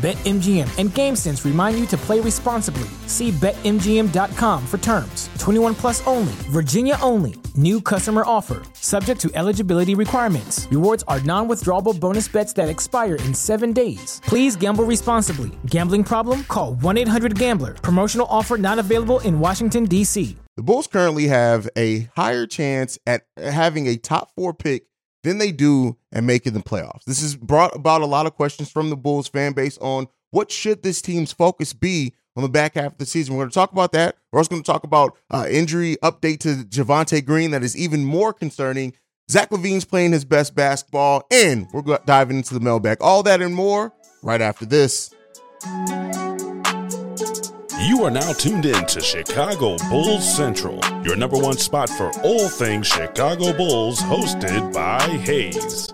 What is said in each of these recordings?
BetMGM and GameSense remind you to play responsibly. See BetMGM.com for terms. 21 plus only, Virginia only. New customer offer, subject to eligibility requirements. Rewards are non withdrawable bonus bets that expire in seven days. Please gamble responsibly. Gambling problem? Call 1 800 Gambler. Promotional offer not available in Washington, D.C. The Bulls currently have a higher chance at having a top four pick than they do and making the playoffs. This has brought about a lot of questions from the Bulls fan base on what should this team's focus be on the back half of the season. We're going to talk about that. We're also going to talk about uh, injury update to Javonte Green that is even more concerning. Zach LaVine's playing his best basketball, and we're diving into the mailbag. All that and more right after this. You are now tuned in to Chicago Bulls Central, your number one spot for all things Chicago Bulls, hosted by Hayes.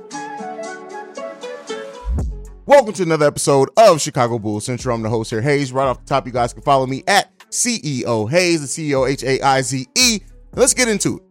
Welcome to another episode of Chicago Bulls Central. I'm the host here, Hayes. Right off the top, you guys can follow me at CEO Hayes, the CEO H A I Z E. Let's get into it.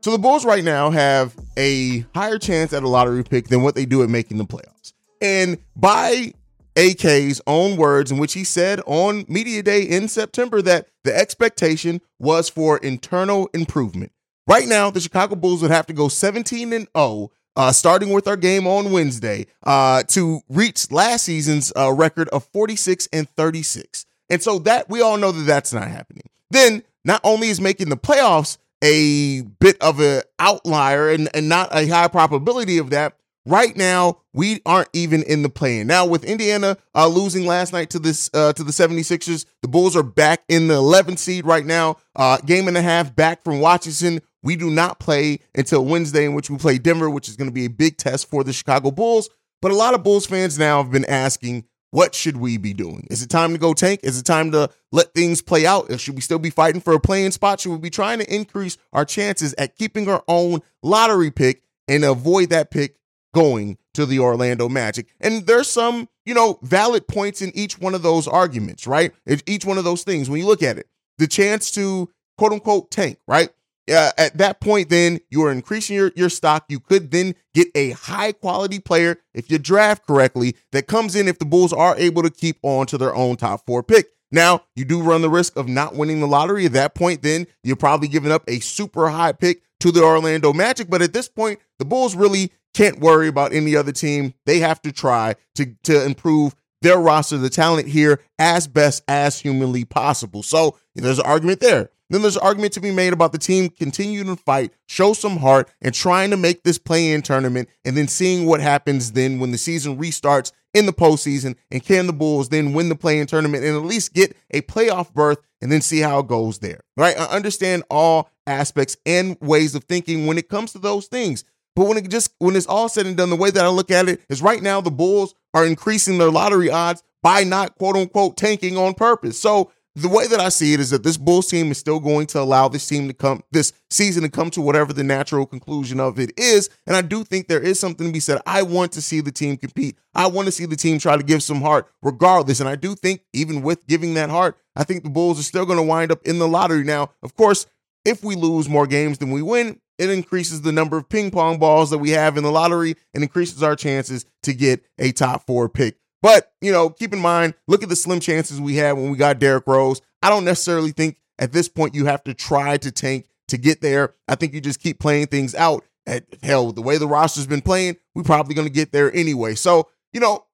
So the Bulls right now have a higher chance at a lottery pick than what they do at making the playoffs. And by AK's own words, in which he said on Media Day in September that the expectation was for internal improvement. Right now, the Chicago Bulls would have to go 17 and 0, uh, starting with our game on Wednesday, uh, to reach last season's uh, record of 46 and 36. And so that we all know that that's not happening. Then, not only is making the playoffs a bit of an outlier and, and not a high probability of that, Right now, we aren't even in the play-in. Now, with Indiana uh, losing last night to this uh, to the 76ers, the Bulls are back in the 11th seed right now. Uh, game and a half back from Washington. We do not play until Wednesday, in which we play Denver, which is going to be a big test for the Chicago Bulls. But a lot of Bulls fans now have been asking, what should we be doing? Is it time to go tank? Is it time to let things play out? Should we still be fighting for a playing spot? Should we be trying to increase our chances at keeping our own lottery pick and avoid that pick going to the Orlando Magic. And there's some, you know, valid points in each one of those arguments, right? Each one of those things. When you look at it, the chance to quote unquote tank, right? Uh, at that point, then you are increasing your, your stock. You could then get a high quality player if you draft correctly that comes in if the Bulls are able to keep on to their own top four pick. Now, you do run the risk of not winning the lottery. At that point, then you're probably giving up a super high pick to the Orlando Magic. But at this point, the Bulls really can't worry about any other team. They have to try to, to improve their roster, the talent here, as best as humanly possible. So there's an argument there. Then there's an argument to be made about the team continuing to fight, show some heart, and trying to make this play in tournament, and then seeing what happens then when the season restarts in the postseason. And can the Bulls then win the play in tournament and at least get a playoff berth and then see how it goes there? Right? I understand all aspects and ways of thinking when it comes to those things. But when it just when it's all said and done, the way that I look at it is right now the Bulls are increasing their lottery odds by not quote unquote tanking on purpose. So the way that I see it is that this Bulls team is still going to allow this team to come this season to come to whatever the natural conclusion of it is. And I do think there is something to be said. I want to see the team compete. I want to see the team try to give some heart regardless. And I do think even with giving that heart, I think the Bulls are still going to wind up in the lottery. Now, of course, if we lose more games than we win, it increases the number of ping pong balls that we have in the lottery and increases our chances to get a top four pick. But, you know, keep in mind, look at the slim chances we had when we got Derrick Rose. I don't necessarily think at this point you have to try to tank to get there. I think you just keep playing things out. At hell, the way the roster's been playing, we're probably going to get there anyway. So, you know,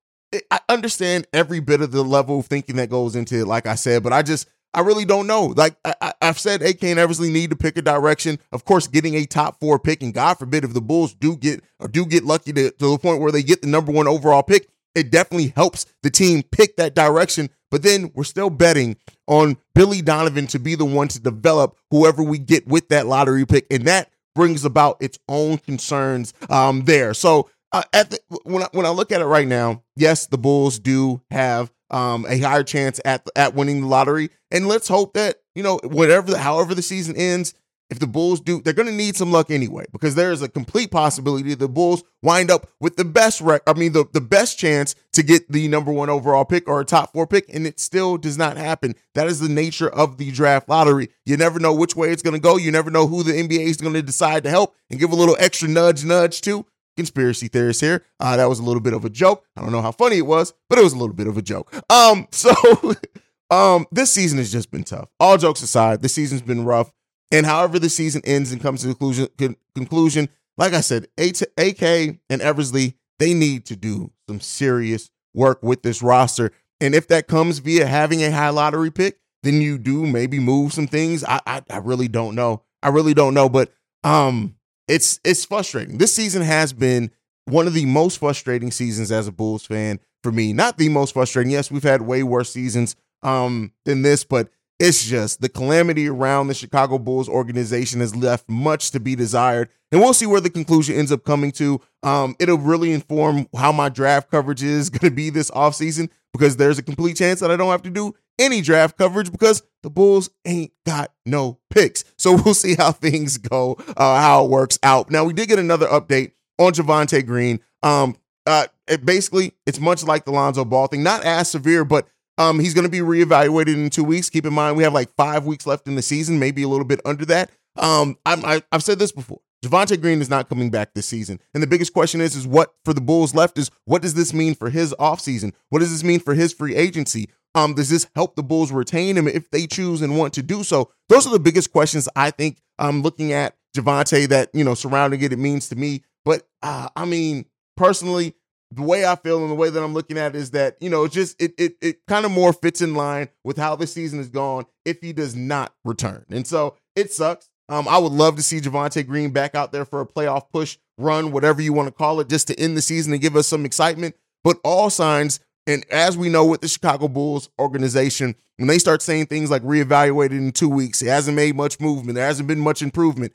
I understand every bit of the level of thinking that goes into it, like I said, but I just I really don't know. Like I, have said, AK and Eversley need to pick a direction. Of course, getting a top four pick, and God forbid if the Bulls do get or do get lucky to, to the point where they get the number one overall pick, it definitely helps the team pick that direction. But then we're still betting on Billy Donovan to be the one to develop whoever we get with that lottery pick. And that brings about its own concerns um, there. So uh, at the, when I, when I look at it right now, yes, the Bulls do have um, a higher chance at at winning the lottery, and let's hope that you know whatever however the season ends, if the Bulls do, they're going to need some luck anyway, because there is a complete possibility the Bulls wind up with the best rec. I mean, the, the best chance to get the number one overall pick or a top four pick, and it still does not happen. That is the nature of the draft lottery. You never know which way it's going to go. You never know who the NBA is going to decide to help and give a little extra nudge, nudge to. Conspiracy theorists here. Uh, that was a little bit of a joke. I don't know how funny it was, but it was a little bit of a joke. Um, so um, this season has just been tough. All jokes aside, the season's been rough. And however the season ends and comes to conclusion, conclusion, like I said, AK and Eversley, they need to do some serious work with this roster. And if that comes via having a high lottery pick, then you do maybe move some things. I I, I really don't know. I really don't know. But um, it's it's frustrating. This season has been one of the most frustrating seasons as a Bulls fan for me. Not the most frustrating. Yes, we've had way worse seasons um than this, but it's just the calamity around the Chicago Bulls organization has left much to be desired. And we'll see where the conclusion ends up coming to. Um, it'll really inform how my draft coverage is going to be this offseason because there's a complete chance that I don't have to do any draft coverage because the Bulls ain't got no picks. So we'll see how things go, uh, how it works out. Now, we did get another update on Javonte Green. Um, uh, it basically, it's much like the Lonzo Ball thing, not as severe, but um, he's going to be reevaluated in two weeks. Keep in mind, we have like five weeks left in the season, maybe a little bit under that. Um, I'm, I, I've said this before. Javonte Green is not coming back this season. And the biggest question is, is what for the Bulls left is what does this mean for his offseason? What does this mean for his free agency? Um, does this help the Bulls retain him if they choose and want to do so? Those are the biggest questions I think I'm looking at Javonte that, you know, surrounding it, it means to me. But uh, I mean, personally, the way I feel and the way that I'm looking at it is that, you know, just it it it kind of more fits in line with how the season is gone if he does not return. And so it sucks. Um, I would love to see Javonte Green back out there for a playoff push run, whatever you want to call it, just to end the season and give us some excitement. But all signs and as we know with the Chicago Bulls organization, when they start saying things like reevaluated in two weeks, it hasn't made much movement, there hasn't been much improvement.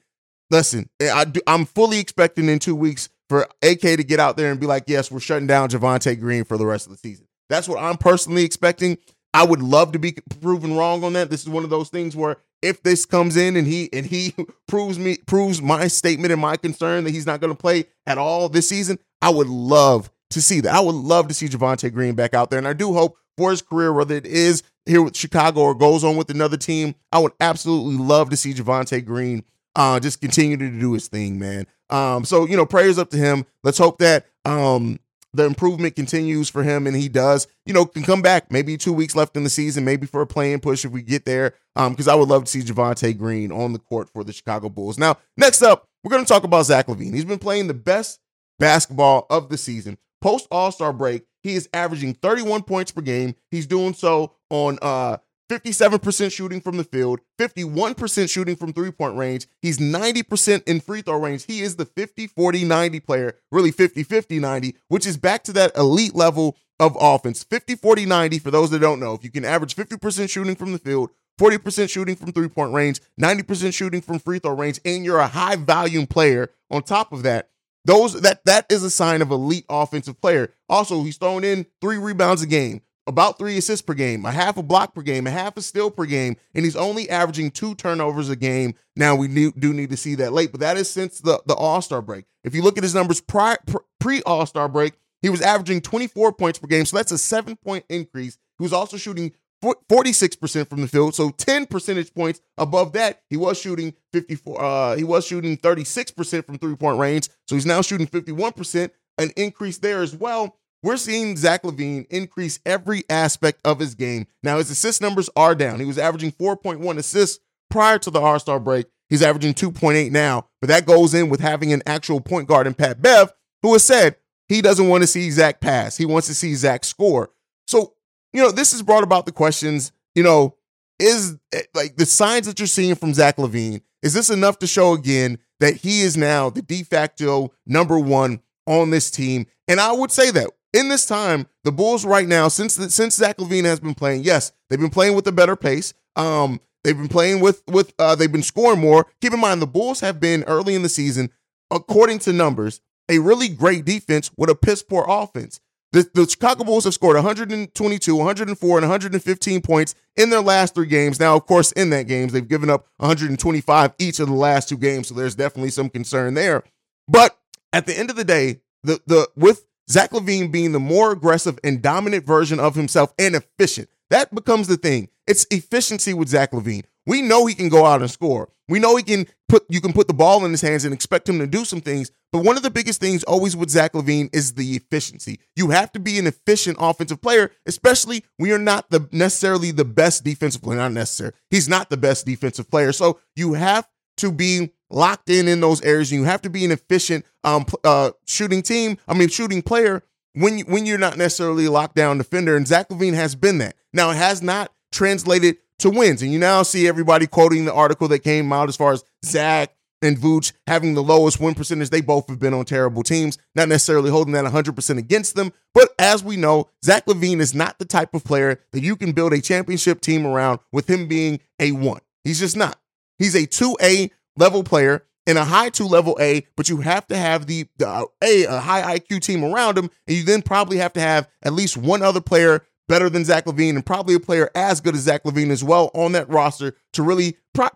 Listen, I do, I'm fully expecting in two weeks for AK to get out there and be like, yes, we're shutting down Javonte Green for the rest of the season. That's what I'm personally expecting. I would love to be proven wrong on that. This is one of those things where if this comes in and he and he proves me proves my statement and my concern that he's not going to play at all this season, I would love to see that. I would love to see Javonte Green back out there. And I do hope for his career, whether it is here with Chicago or goes on with another team, I would absolutely love to see Javonte Green uh, just continue to do his thing, man. Um, so, you know, prayers up to him. Let's hope that um, the improvement continues for him and he does, you know, can come back maybe two weeks left in the season, maybe for a playing push if we get there. Um, because I would love to see Javonte Green on the court for the Chicago Bulls. Now, next up, we're going to talk about Zach LaVine. He's been playing the best basketball of the season. Post All Star break, he is averaging 31 points per game. He's doing so on uh 57% shooting from the field, 51% shooting from three point range. He's 90% in free throw range. He is the 50 40 90 player, really 50 50 90, which is back to that elite level of offense. 50 40 90, for those that don't know, if you can average 50% shooting from the field, 40% shooting from three point range, 90% shooting from free throw range, and you're a high volume player on top of that, those that that is a sign of elite offensive player. Also, he's thrown in three rebounds a game, about three assists per game, a half a block per game, a half a steal per game, and he's only averaging two turnovers a game. Now we do need to see that late, but that is since the the All Star break. If you look at his numbers pre All Star break, he was averaging 24 points per game, so that's a seven point increase. He was also shooting 46% from the field, so 10 percentage points above that. He was shooting 54 uh he was shooting 36% from three-point range, so he's now shooting 51%, an increase there as well. We're seeing Zach LaVine increase every aspect of his game. Now his assist numbers are down. He was averaging 4.1 assists prior to the All-Star break. He's averaging 2.8 now, but that goes in with having an actual point guard in Pat Bev, who has said he doesn't want to see Zach pass. He wants to see Zach score. So you know, this has brought about the questions, you know, is eh, like the signs that you're seeing from Zach LaVine, is this enough to show again that he is now the de facto number one on this team? And I would say that in this time, the Bulls right now, since the, since Zach LaVine has been playing, yes, they've been playing with a better pace. Um, they've been playing with with uh, they've been scoring more. Keep in mind, the Bulls have been early in the season, according to numbers, a really great defense with a piss poor offense. The, the Chicago Bulls have scored 122, 104, and 115 points in their last three games. Now, of course, in that games, they've given up 125 each of the last two games, so there's definitely some concern there. But at the end of the day, the the with Zach LaVine being the more aggressive and dominant version of himself and efficient, that becomes the thing. It's efficiency with Zach LaVine. We know he can go out and score. We know he can put you can put the ball in his hands and expect him to do some things. But one of the biggest things always with Zach LaVine is the efficiency. You have to be an efficient offensive player, especially when you're not the necessarily the best defensive player. Not necessary. He's not the best defensive player. So you have to be locked in in those areas. And you have to be an efficient um, uh, shooting team. I mean, shooting player when you, when you're not necessarily a lockdown defender. And Zach LaVine has been that. Now it has not translated to wins. And you now see everybody quoting the article that came out as far as Zach and Vooch having the lowest win percentage. They both have been on terrible teams, not necessarily holding that 100% against them. But as we know, Zach LaVine is not the type of player that you can build a championship team around with him being a one. He's just not. He's a 2A level player in a high two level A, but you have to have the, the uh, a a high IQ team around him, and you then probably have to have at least one other player better than Zach LaVine and probably a player as good as Zach LaVine as well on that roster to really pro-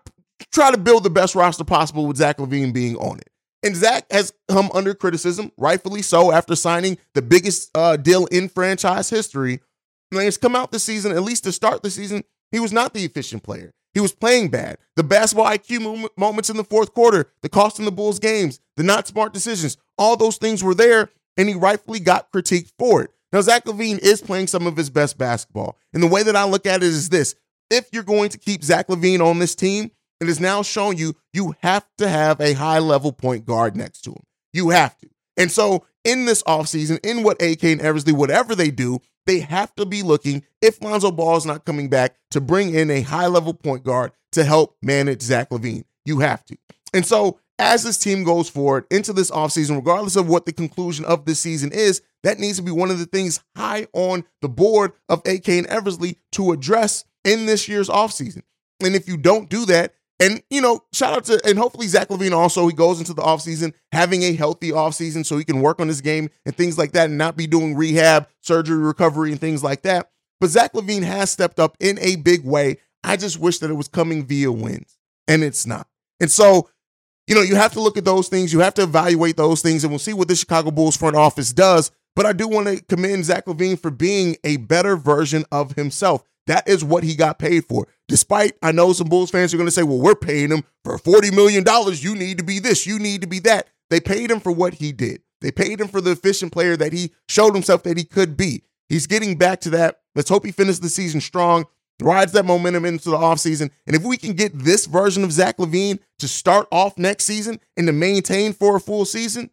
try to build the best roster possible with Zach LaVine being on it. And Zach has come under criticism, rightfully so, after signing the biggest uh, deal in franchise history. And he's come out this season, at least to start the season, he was not the efficient player. He was playing bad. The basketball IQ moments in the fourth quarter, the cost in the Bulls games, the not smart decisions, all those things were there, and he rightfully got critiqued for it. Now, Zach LaVine is playing some of his best basketball. And the way that I look at it is this if you're going to keep Zach LaVine on this team, it is now showing you you have to have a high level point guard next to him. You have to. And so, in this offseason, in what AK and Eversley, whatever they do, they have to be looking, if Lonzo Ball is not coming back, to bring in a high level point guard to help manage Zach LaVine. You have to. And so, as this team goes forward into this offseason, regardless of what the conclusion of this season is, that needs to be one of the things high on the board of AK and Eversley to address in this year's offseason. And if you don't do that, and you know, shout out to and hopefully Zach LaVine also he goes into the offseason having a healthy offseason so he can work on his game and things like that and not be doing rehab, surgery, recovery, and things like that. But Zach LaVine has stepped up in a big way. I just wish that it was coming via wins, and it's not. And so you know, you have to look at those things. You have to evaluate those things, and we'll see what the Chicago Bulls front office does. But I do want to commend Zach LaVine for being a better version of himself. That is what he got paid for. Despite, I know some Bulls fans are going to say, well, we're paying him for $40 million. You need to be this, you need to be that. They paid him for what he did. They paid him for the efficient player that he showed himself that he could be. He's getting back to that. Let's hope he finishes the season strong rides that momentum into the offseason. And if we can get this version of Zach LaVine to start off next season and to maintain for a full season,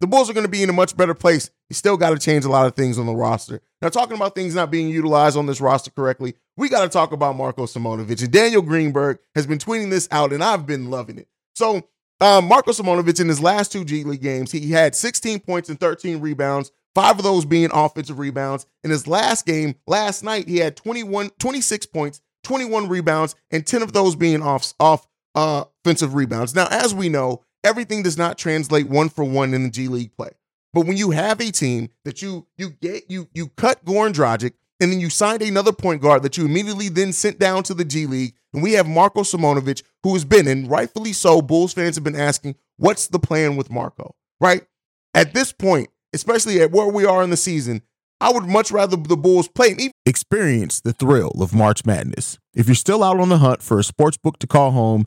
the Bulls are going to be in a much better place. You still got to change a lot of things on the roster. Now, talking about things not being utilized on this roster correctly, we got to talk about Marko Simonovic. And Daniel Greenberg has been tweeting this out, and I've been loving it. So, um, Marko Simonovic in his last two G League games, he had 16 points and 13 rebounds five of those being offensive rebounds. In his last game, last night, he had 21, 26 points, 21 rebounds, and 10 of those being off, off uh, offensive rebounds. Now, as we know, everything does not translate one for one in the G League play. But when you have a team that you you get you you cut Goran Dragic and then you signed another point guard that you immediately then sent down to the G League, and we have Marko Simonovic, who has been, and rightfully so, Bulls fans have been asking, what's the plan with Marko? Right? At this point, especially at where we are in the season, I would much rather the Bulls play. And experience the thrill of March Madness. If you're still out on the hunt for a sports book to call home,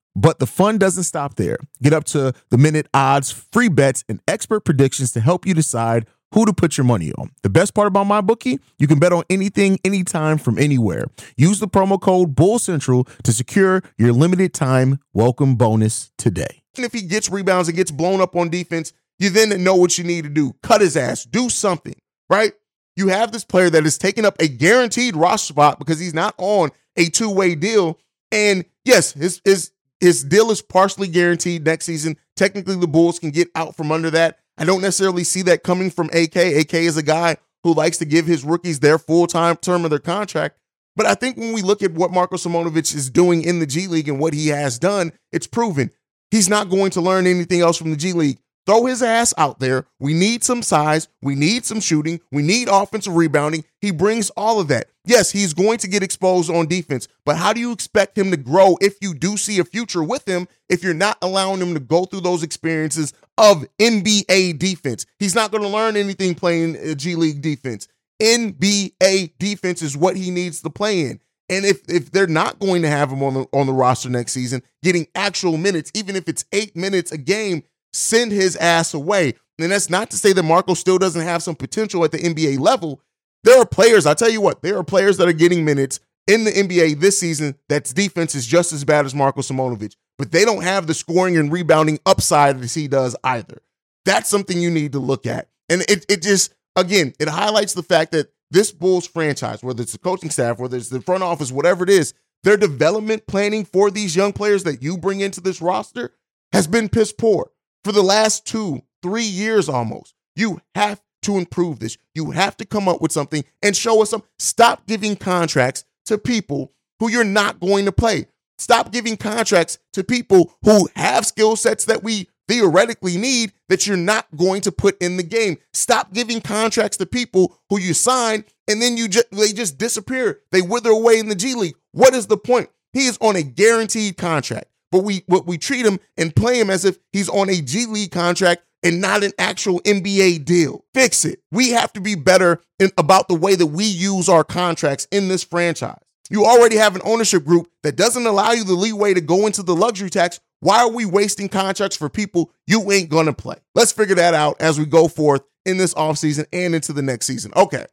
but the fun doesn't stop there. Get up to the minute odds, free bets, and expert predictions to help you decide who to put your money on. The best part about my bookie, you can bet on anything, anytime, from anywhere. Use the promo code Bull Central to secure your limited time welcome bonus today. And if he gets rebounds and gets blown up on defense, you then know what you need to do. Cut his ass, do something, right? You have this player that is taking up a guaranteed roster spot because he's not on a two-way deal. And yes, his his his deal is partially guaranteed next season. Technically, the Bulls can get out from under that. I don't necessarily see that coming from AK. AK is a guy who likes to give his rookies their full time term of their contract. But I think when we look at what Marko Simonovic is doing in the G League and what he has done, it's proven he's not going to learn anything else from the G League. Throw his ass out there. We need some size. We need some shooting. We need offensive rebounding. He brings all of that. Yes, he's going to get exposed on defense, but how do you expect him to grow if you do see a future with him if you're not allowing him to go through those experiences of NBA defense? He's not going to learn anything playing uh, G League defense. NBA defense is what he needs to play in. And if if they're not going to have him on the on the roster next season, getting actual minutes, even if it's eight minutes a game, send his ass away. And that's not to say that Marko still doesn't have some potential at the NBA level. There are players, I tell you what, there are players that are getting minutes in the NBA this season that's defense is just as bad as Marko Simonovic, but they don't have the scoring and rebounding upside as he does either. That's something you need to look at. And it, it just, again, it highlights the fact that this Bulls franchise, whether it's the coaching staff, whether it's the front office, whatever it is, their development planning for these young players that you bring into this roster has been piss poor for the last two, three years almost. You have to improve this. You have to come up with something and show us some. Stop giving contracts to people who you're not going to play. Stop giving contracts to people who have skill sets that we theoretically need that you're not going to put in the game. Stop giving contracts to people who you sign and then you just they just disappear. They wither away in the G League. What is the point? He is on a guaranteed contract but we what we treat him and play him as if he's on a G League contract and not an actual NBA deal. Fix it. We have to be better in, about the way that we use our contracts in this franchise. You already have an ownership group that doesn't allow you the leeway to go into the luxury tax. Why are we wasting contracts for people you ain't gonna play? Let's figure that out as we go forth in this offseason and into the next season. Okay.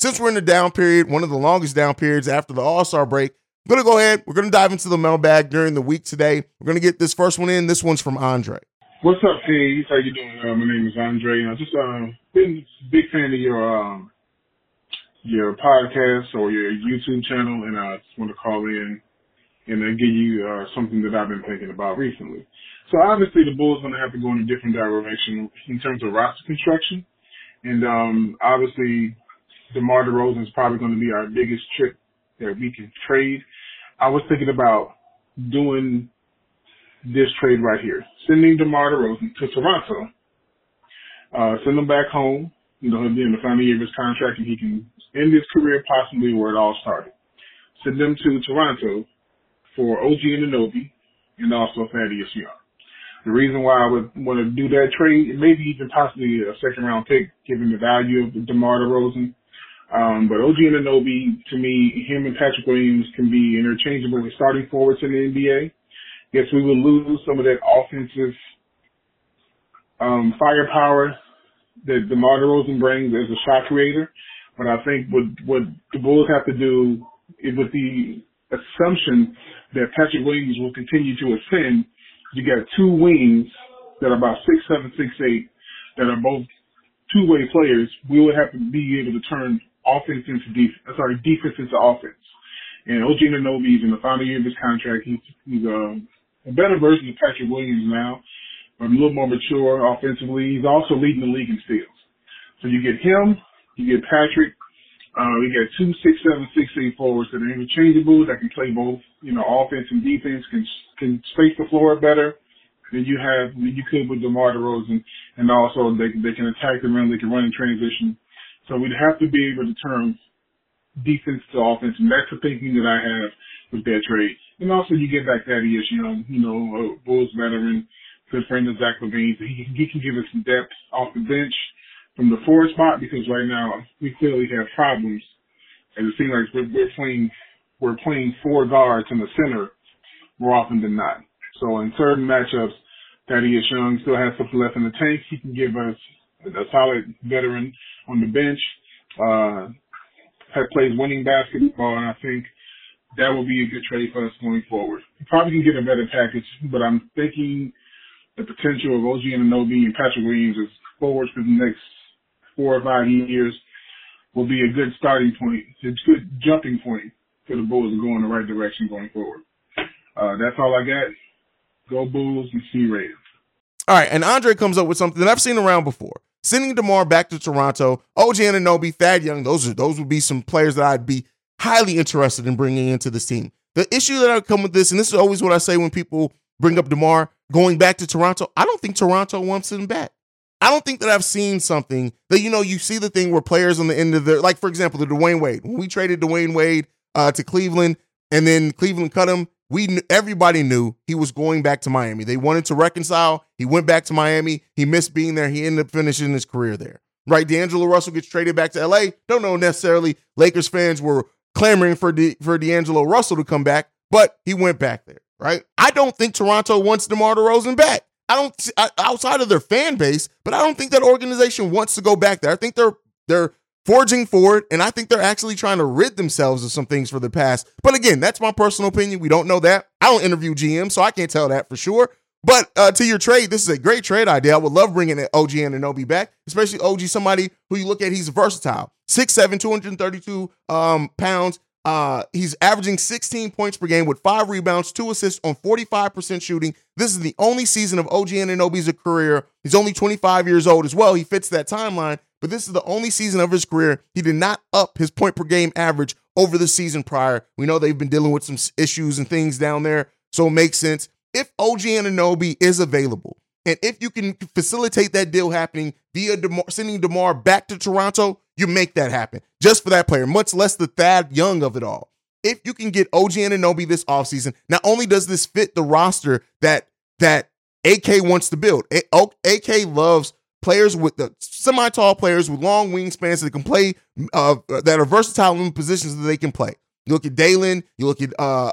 Since we're in the down period, one of the longest down periods after the All Star break, we're going to go ahead. We're going to dive into the mailbag during the week today. We're going to get this first one in. This one's from Andre. What's up, Hayes? How you doing? Uh, my name is Andre. I just uh, been a big fan of your um, your podcast or your YouTube channel, and I just want to call in and then give you uh, something that I've been thinking about recently. So obviously, the Bulls going to have to go in a different direction in terms of roster construction, and um, obviously, DeMar DeRozan is probably going to be our biggest trick that we can trade I was thinking about doing this trade right here, sending DeMar DeRozan to Toronto, uh, send him back home. You know, he'll be in the final year of his contract, and he can end his career possibly where it all started. Send them to Toronto for OG and Anunoby and also Thaddeus Young. The reason why I would want to do that trade, maybe even possibly a second round pick, given the value of DeMar DeRozan, um, but OG Anunoby, to me, him and Patrick Williams can be interchangeable starting forwards in the NBA. Yes, we will lose some of that offensive um, firepower that DeMar DeRozan brings as a shot creator. But I think what what the Bulls have to do is with the assumption that Patrick Williams will continue to ascend, you got two wings that are about six seven, six eight, that are both two way players. We would have to be able to turn offense into defense, sorry, defense into offense. And OG Anunoby is in the final year of his contract. He's, he's um, a better version of Patrick Williams now, but a little more mature offensively. He's also leading the league in steals. So you get him, you get Patrick, uh, you get two six seven six eight forwards that are interchangeable that can play both, you know, offense and defense, can can space the floor better than you have than you could with DeMar DeRozan, and also they they can attack the rim, they can run in transition, so we'd have to be able to turn defense to offense, and that's the thinking that I have with that trade. And also, you get back Thaddeus Young, you know, a Bulls veteran, good friend of Zach LaVine. So he, he can give us some depth off the bench from the forward spot because right now we clearly have problems, and it seems like we're, we're playing we're playing four guards in the center more often than not. So in certain matchups, Thaddeus Young still has something left in the tank. He can give us a solid veteran on the bench. Uh, plays winning basketball, and I think that will be a good trade for us going forward. We probably can get a better package, but I'm thinking the potential of OG Anunoby and Patrick Williams as forwards for the next four or five years will be a good starting point, a good jumping point for the Bulls to go in the right direction going forward. Uh, that's all I got. Go Bulls and see Ravens. All right, and Andre comes up with something that I've seen around before. Sending DeMar back to Toronto, OG Anunoby, Thad Young, those are those would be some players that I'd be highly interested in bringing into this team. The issue that I come with this, and this is always what I say when people bring up DeMar going back to Toronto, I don't think Toronto wants him back. I don't think that I've seen something that, you know, you see the thing where players on the end of their, like, for example, the Dwyane Wade. When we traded Dwyane Wade uh, to Cleveland and then Cleveland cut him, we everybody knew he was going back to Miami. They wanted to reconcile. He went back to Miami. He missed being there. He ended up finishing his career there. Right? D'Angelo Russell gets traded back to LA. Don't know necessarily Lakers fans were clamoring for D, for D'Angelo Russell to come back, but he went back there. Right? I don't think Toronto wants DeMar DeRozan back. I don't outside of their fan base, but I don't think that organization wants to go back there. I think they're they're forging forward, and I think they're actually trying to rid themselves of some things for the past. But again, that's my personal opinion. We don't know that. I don't interview GM, so I can't tell that for sure. But uh, to your trade, this is a great trade idea. I would love bringing OG Anunoby back, especially OG, somebody who you look at, he's versatile. 6'7", 232 um, pounds. Uh, he's averaging 16 points per game with five rebounds, two assists on 45% shooting. This is the only season of OG Anunoby's career. He's only 25 years old as well. He fits that timeline but this is the only season of his career he did not up his point per game average over the season prior. We know they've been dealing with some issues and things down there, so it makes sense. If OG Anunoby is available, and if you can facilitate that deal happening via DeMar, sending DeMar back to Toronto, you make that happen just for that player, much less the Thad Young of it all. If you can get OG Anunoby this offseason, not only does this fit the roster that that AK wants to build, AK loves players with the semi-tall players with long wingspans that can play uh, that are versatile in positions that they can play. You look at Dalen, you look at uh, uh,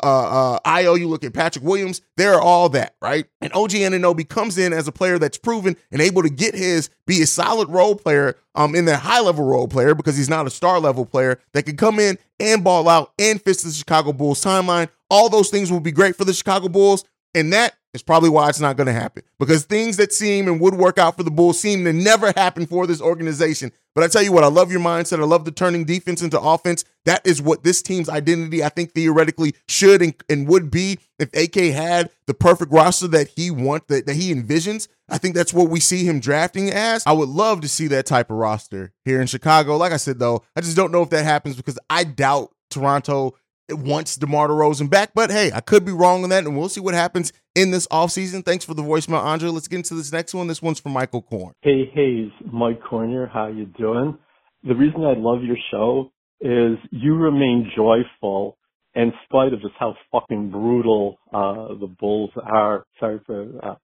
uh, Ayo, you look at Patrick Williams. They're all that, right? And OG Anunoby comes in as a player that's proven and able to get his be a solid role player, um, in that high level role player because he's not a star level player that can come in and ball out and fits the Chicago Bulls timeline. All those things will be great for the Chicago Bulls, and that it's probably why it's not going to happen because things that seem and would work out for the Bulls seem to never happen for this organization. But I tell you what, I love your mindset. I love the turning defense into offense. That is what this team's identity, I think, theoretically should and, and would be if AK had the perfect roster that he wants, that, that he envisions. I think that's what we see him drafting as. I would love to see that type of roster here in Chicago. Like I said, though, I just don't know if that happens because I doubt Toronto wants DeMar DeRozan back. But hey, I could be wrong on that, and we'll see what happens in this offseason. Thanks for the voicemail, Andre. Let's get into this next one. This one's from Michael Korn. Hey, Hayes, Mike Cornier. How you doing? The reason I love your show is you remain joyful in spite of just how fucking brutal uh, the Bulls are. Sorry for uh,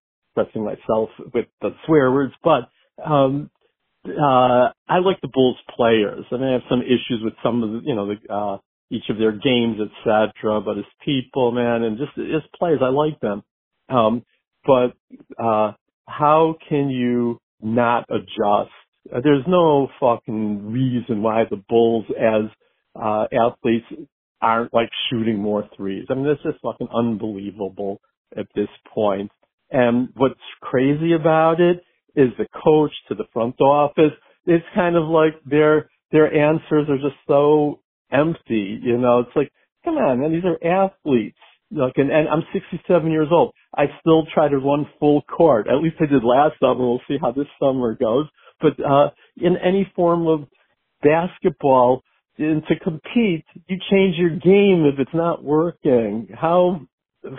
myself with the swear words, but um, uh, I like the Bulls players. I mean, I have some issues with some of the, you know, the uh, each of their games, etc. But as people, man, and just as players, I like them. Um, but uh, how can you not adjust? Uh, there's no fucking reason why the Bulls, as uh, athletes, aren't like shooting more threes. I mean, it's just fucking unbelievable at this point. And what's crazy about it is the coach to the front office. It's kind of like their their answers are just so empty. You know, it's like, come on, man, these are athletes. Look, and, and I'm 67 years old. I still try to run full court. At least I did last summer. We'll see how this summer goes. But uh, in any form of basketball, and to compete, you change your game if it's not working. How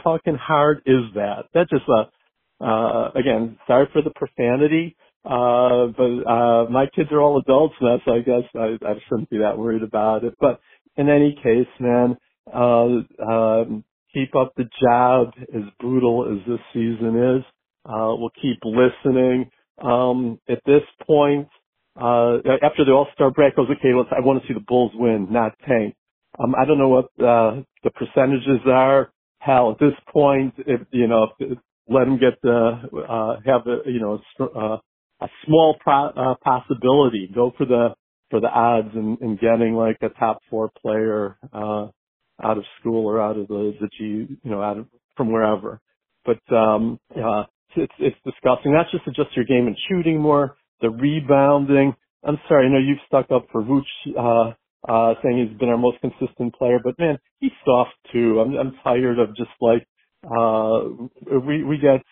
fucking hard is that? That's just a, uh, again, sorry for the profanity, uh, but, uh, my kids are all adults now, so I guess I, I shouldn't be that worried about it. But in any case, man, uh, um, keep up the job as brutal as this season is. Uh, we'll keep listening. Um, at this point, uh, after the All-Star break, I was okay, let's, I want to see the Bulls win, not tank. Um, I don't know what, uh, the percentages are. Hell, at this point, if, you know, let them get, uh, uh, have a, you know, uh, a small pro- uh, possibility. Go for the for the odds and, and getting like a top four player uh, out of school or out of the the G, you know, out of from wherever. But um, uh, it's it's disgusting. That's just adjust your game and shooting more, the rebounding. I'm sorry, I know you've stuck up for Vooch, uh, uh, saying he's been our most consistent player, but man, he's soft too. I'm I'm tired of just like uh we we get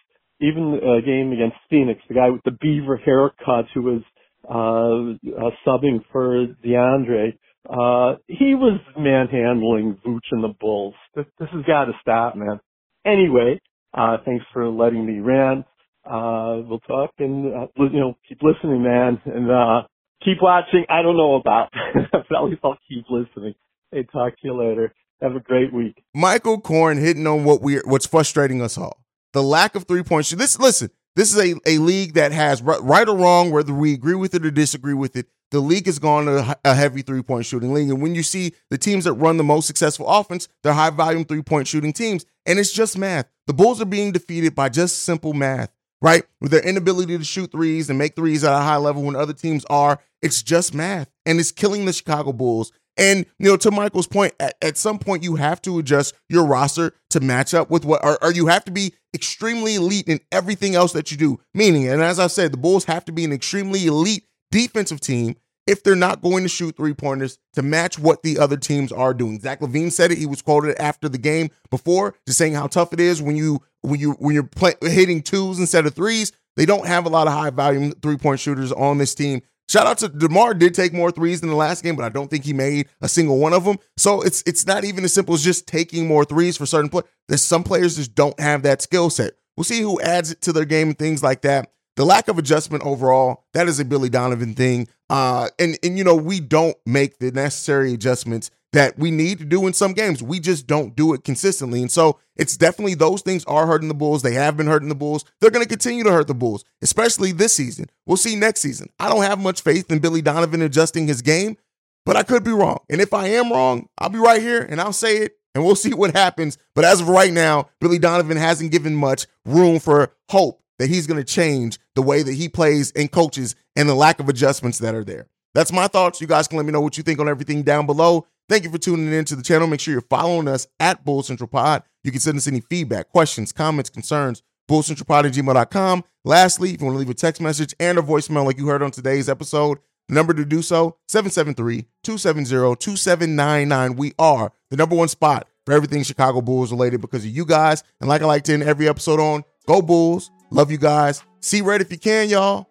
even a game against Phoenix, the guy with the beaver haircut who was uh, uh subbing for DeAndre, uh he was manhandling Vooch and the Bulls. This, this has got to stop, man. Anyway, uh thanks for letting me rant. Uh we'll talk and uh, you know keep listening, man, and uh keep watching. I don't know about, but at least I'll keep listening. Hey, talk to you later. Have a great week. Michael Korn hitting on what we what's frustrating us all. The lack of three point shoot. This listen, this is a, a league that has right or wrong, whether we agree with it or disagree with it. The league has gone to a heavy three point shooting league. And when you see the teams that run the most successful offense, they're high volume three point shooting teams. And it's just math. The Bulls are being defeated by just simple math, right? With their inability to shoot threes and make threes at a high level when other teams are. It's just math. And it's killing the Chicago Bulls. And you know, to Michael's point, at, at, some point you have to adjust your roster to match up with what, or, or, you have to be extremely elite in everything else that you do. Meaning, and as I said, the Bulls have to be an extremely elite defensive team if they're not going to shoot three pointers to match what the other teams are doing. Zach LaVine said it. He was quoted after the game before, just saying how tough it is when you when you when you're play, hitting twos instead of threes. They don't have a lot of high volume three point shooters on this team Shout out to DeMar did take more threes than the last game, but I don't think he made a single one of them. So it's it's not even as simple as just taking more threes for certain players. There's some players just don't have that skill set. We'll see who adds it to their game and things like that. The lack of adjustment overall, that is a Billy Donovan thing. Uh, and and you know, we don't make the necessary adjustments that we need to do in some games. We just don't do it consistently. And so it's definitely those things are hurting the Bulls. They have been hurting the Bulls. They're going to continue to hurt the Bulls, especially this season. We'll see next season. I don't have much faith in Billy Donovan adjusting his game, but I could be wrong. And if I am wrong, I'll be right here and I'll say it and we'll see what happens. But as of right now, Billy Donovan hasn't given much room for hope that he's going to change the way that he plays and coaches and the lack of adjustments that are there. That's my thoughts. You guys can let me know what you think on everything down below. Thank you for tuning in to the channel. Make sure you're following us at Bull Central Pod. You can send us any feedback, questions, comments, concerns, bullcentralpod at gmail.com. Lastly, if you want to leave a text message and a voicemail like you heard on today's episode, number to do so, 773-270-2799. We are the number one spot for everything Chicago Bulls related because of you guys. And like I like to end every episode on, go Bulls. Love you guys. See red if you can, y'all.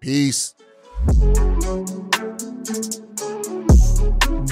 Peace.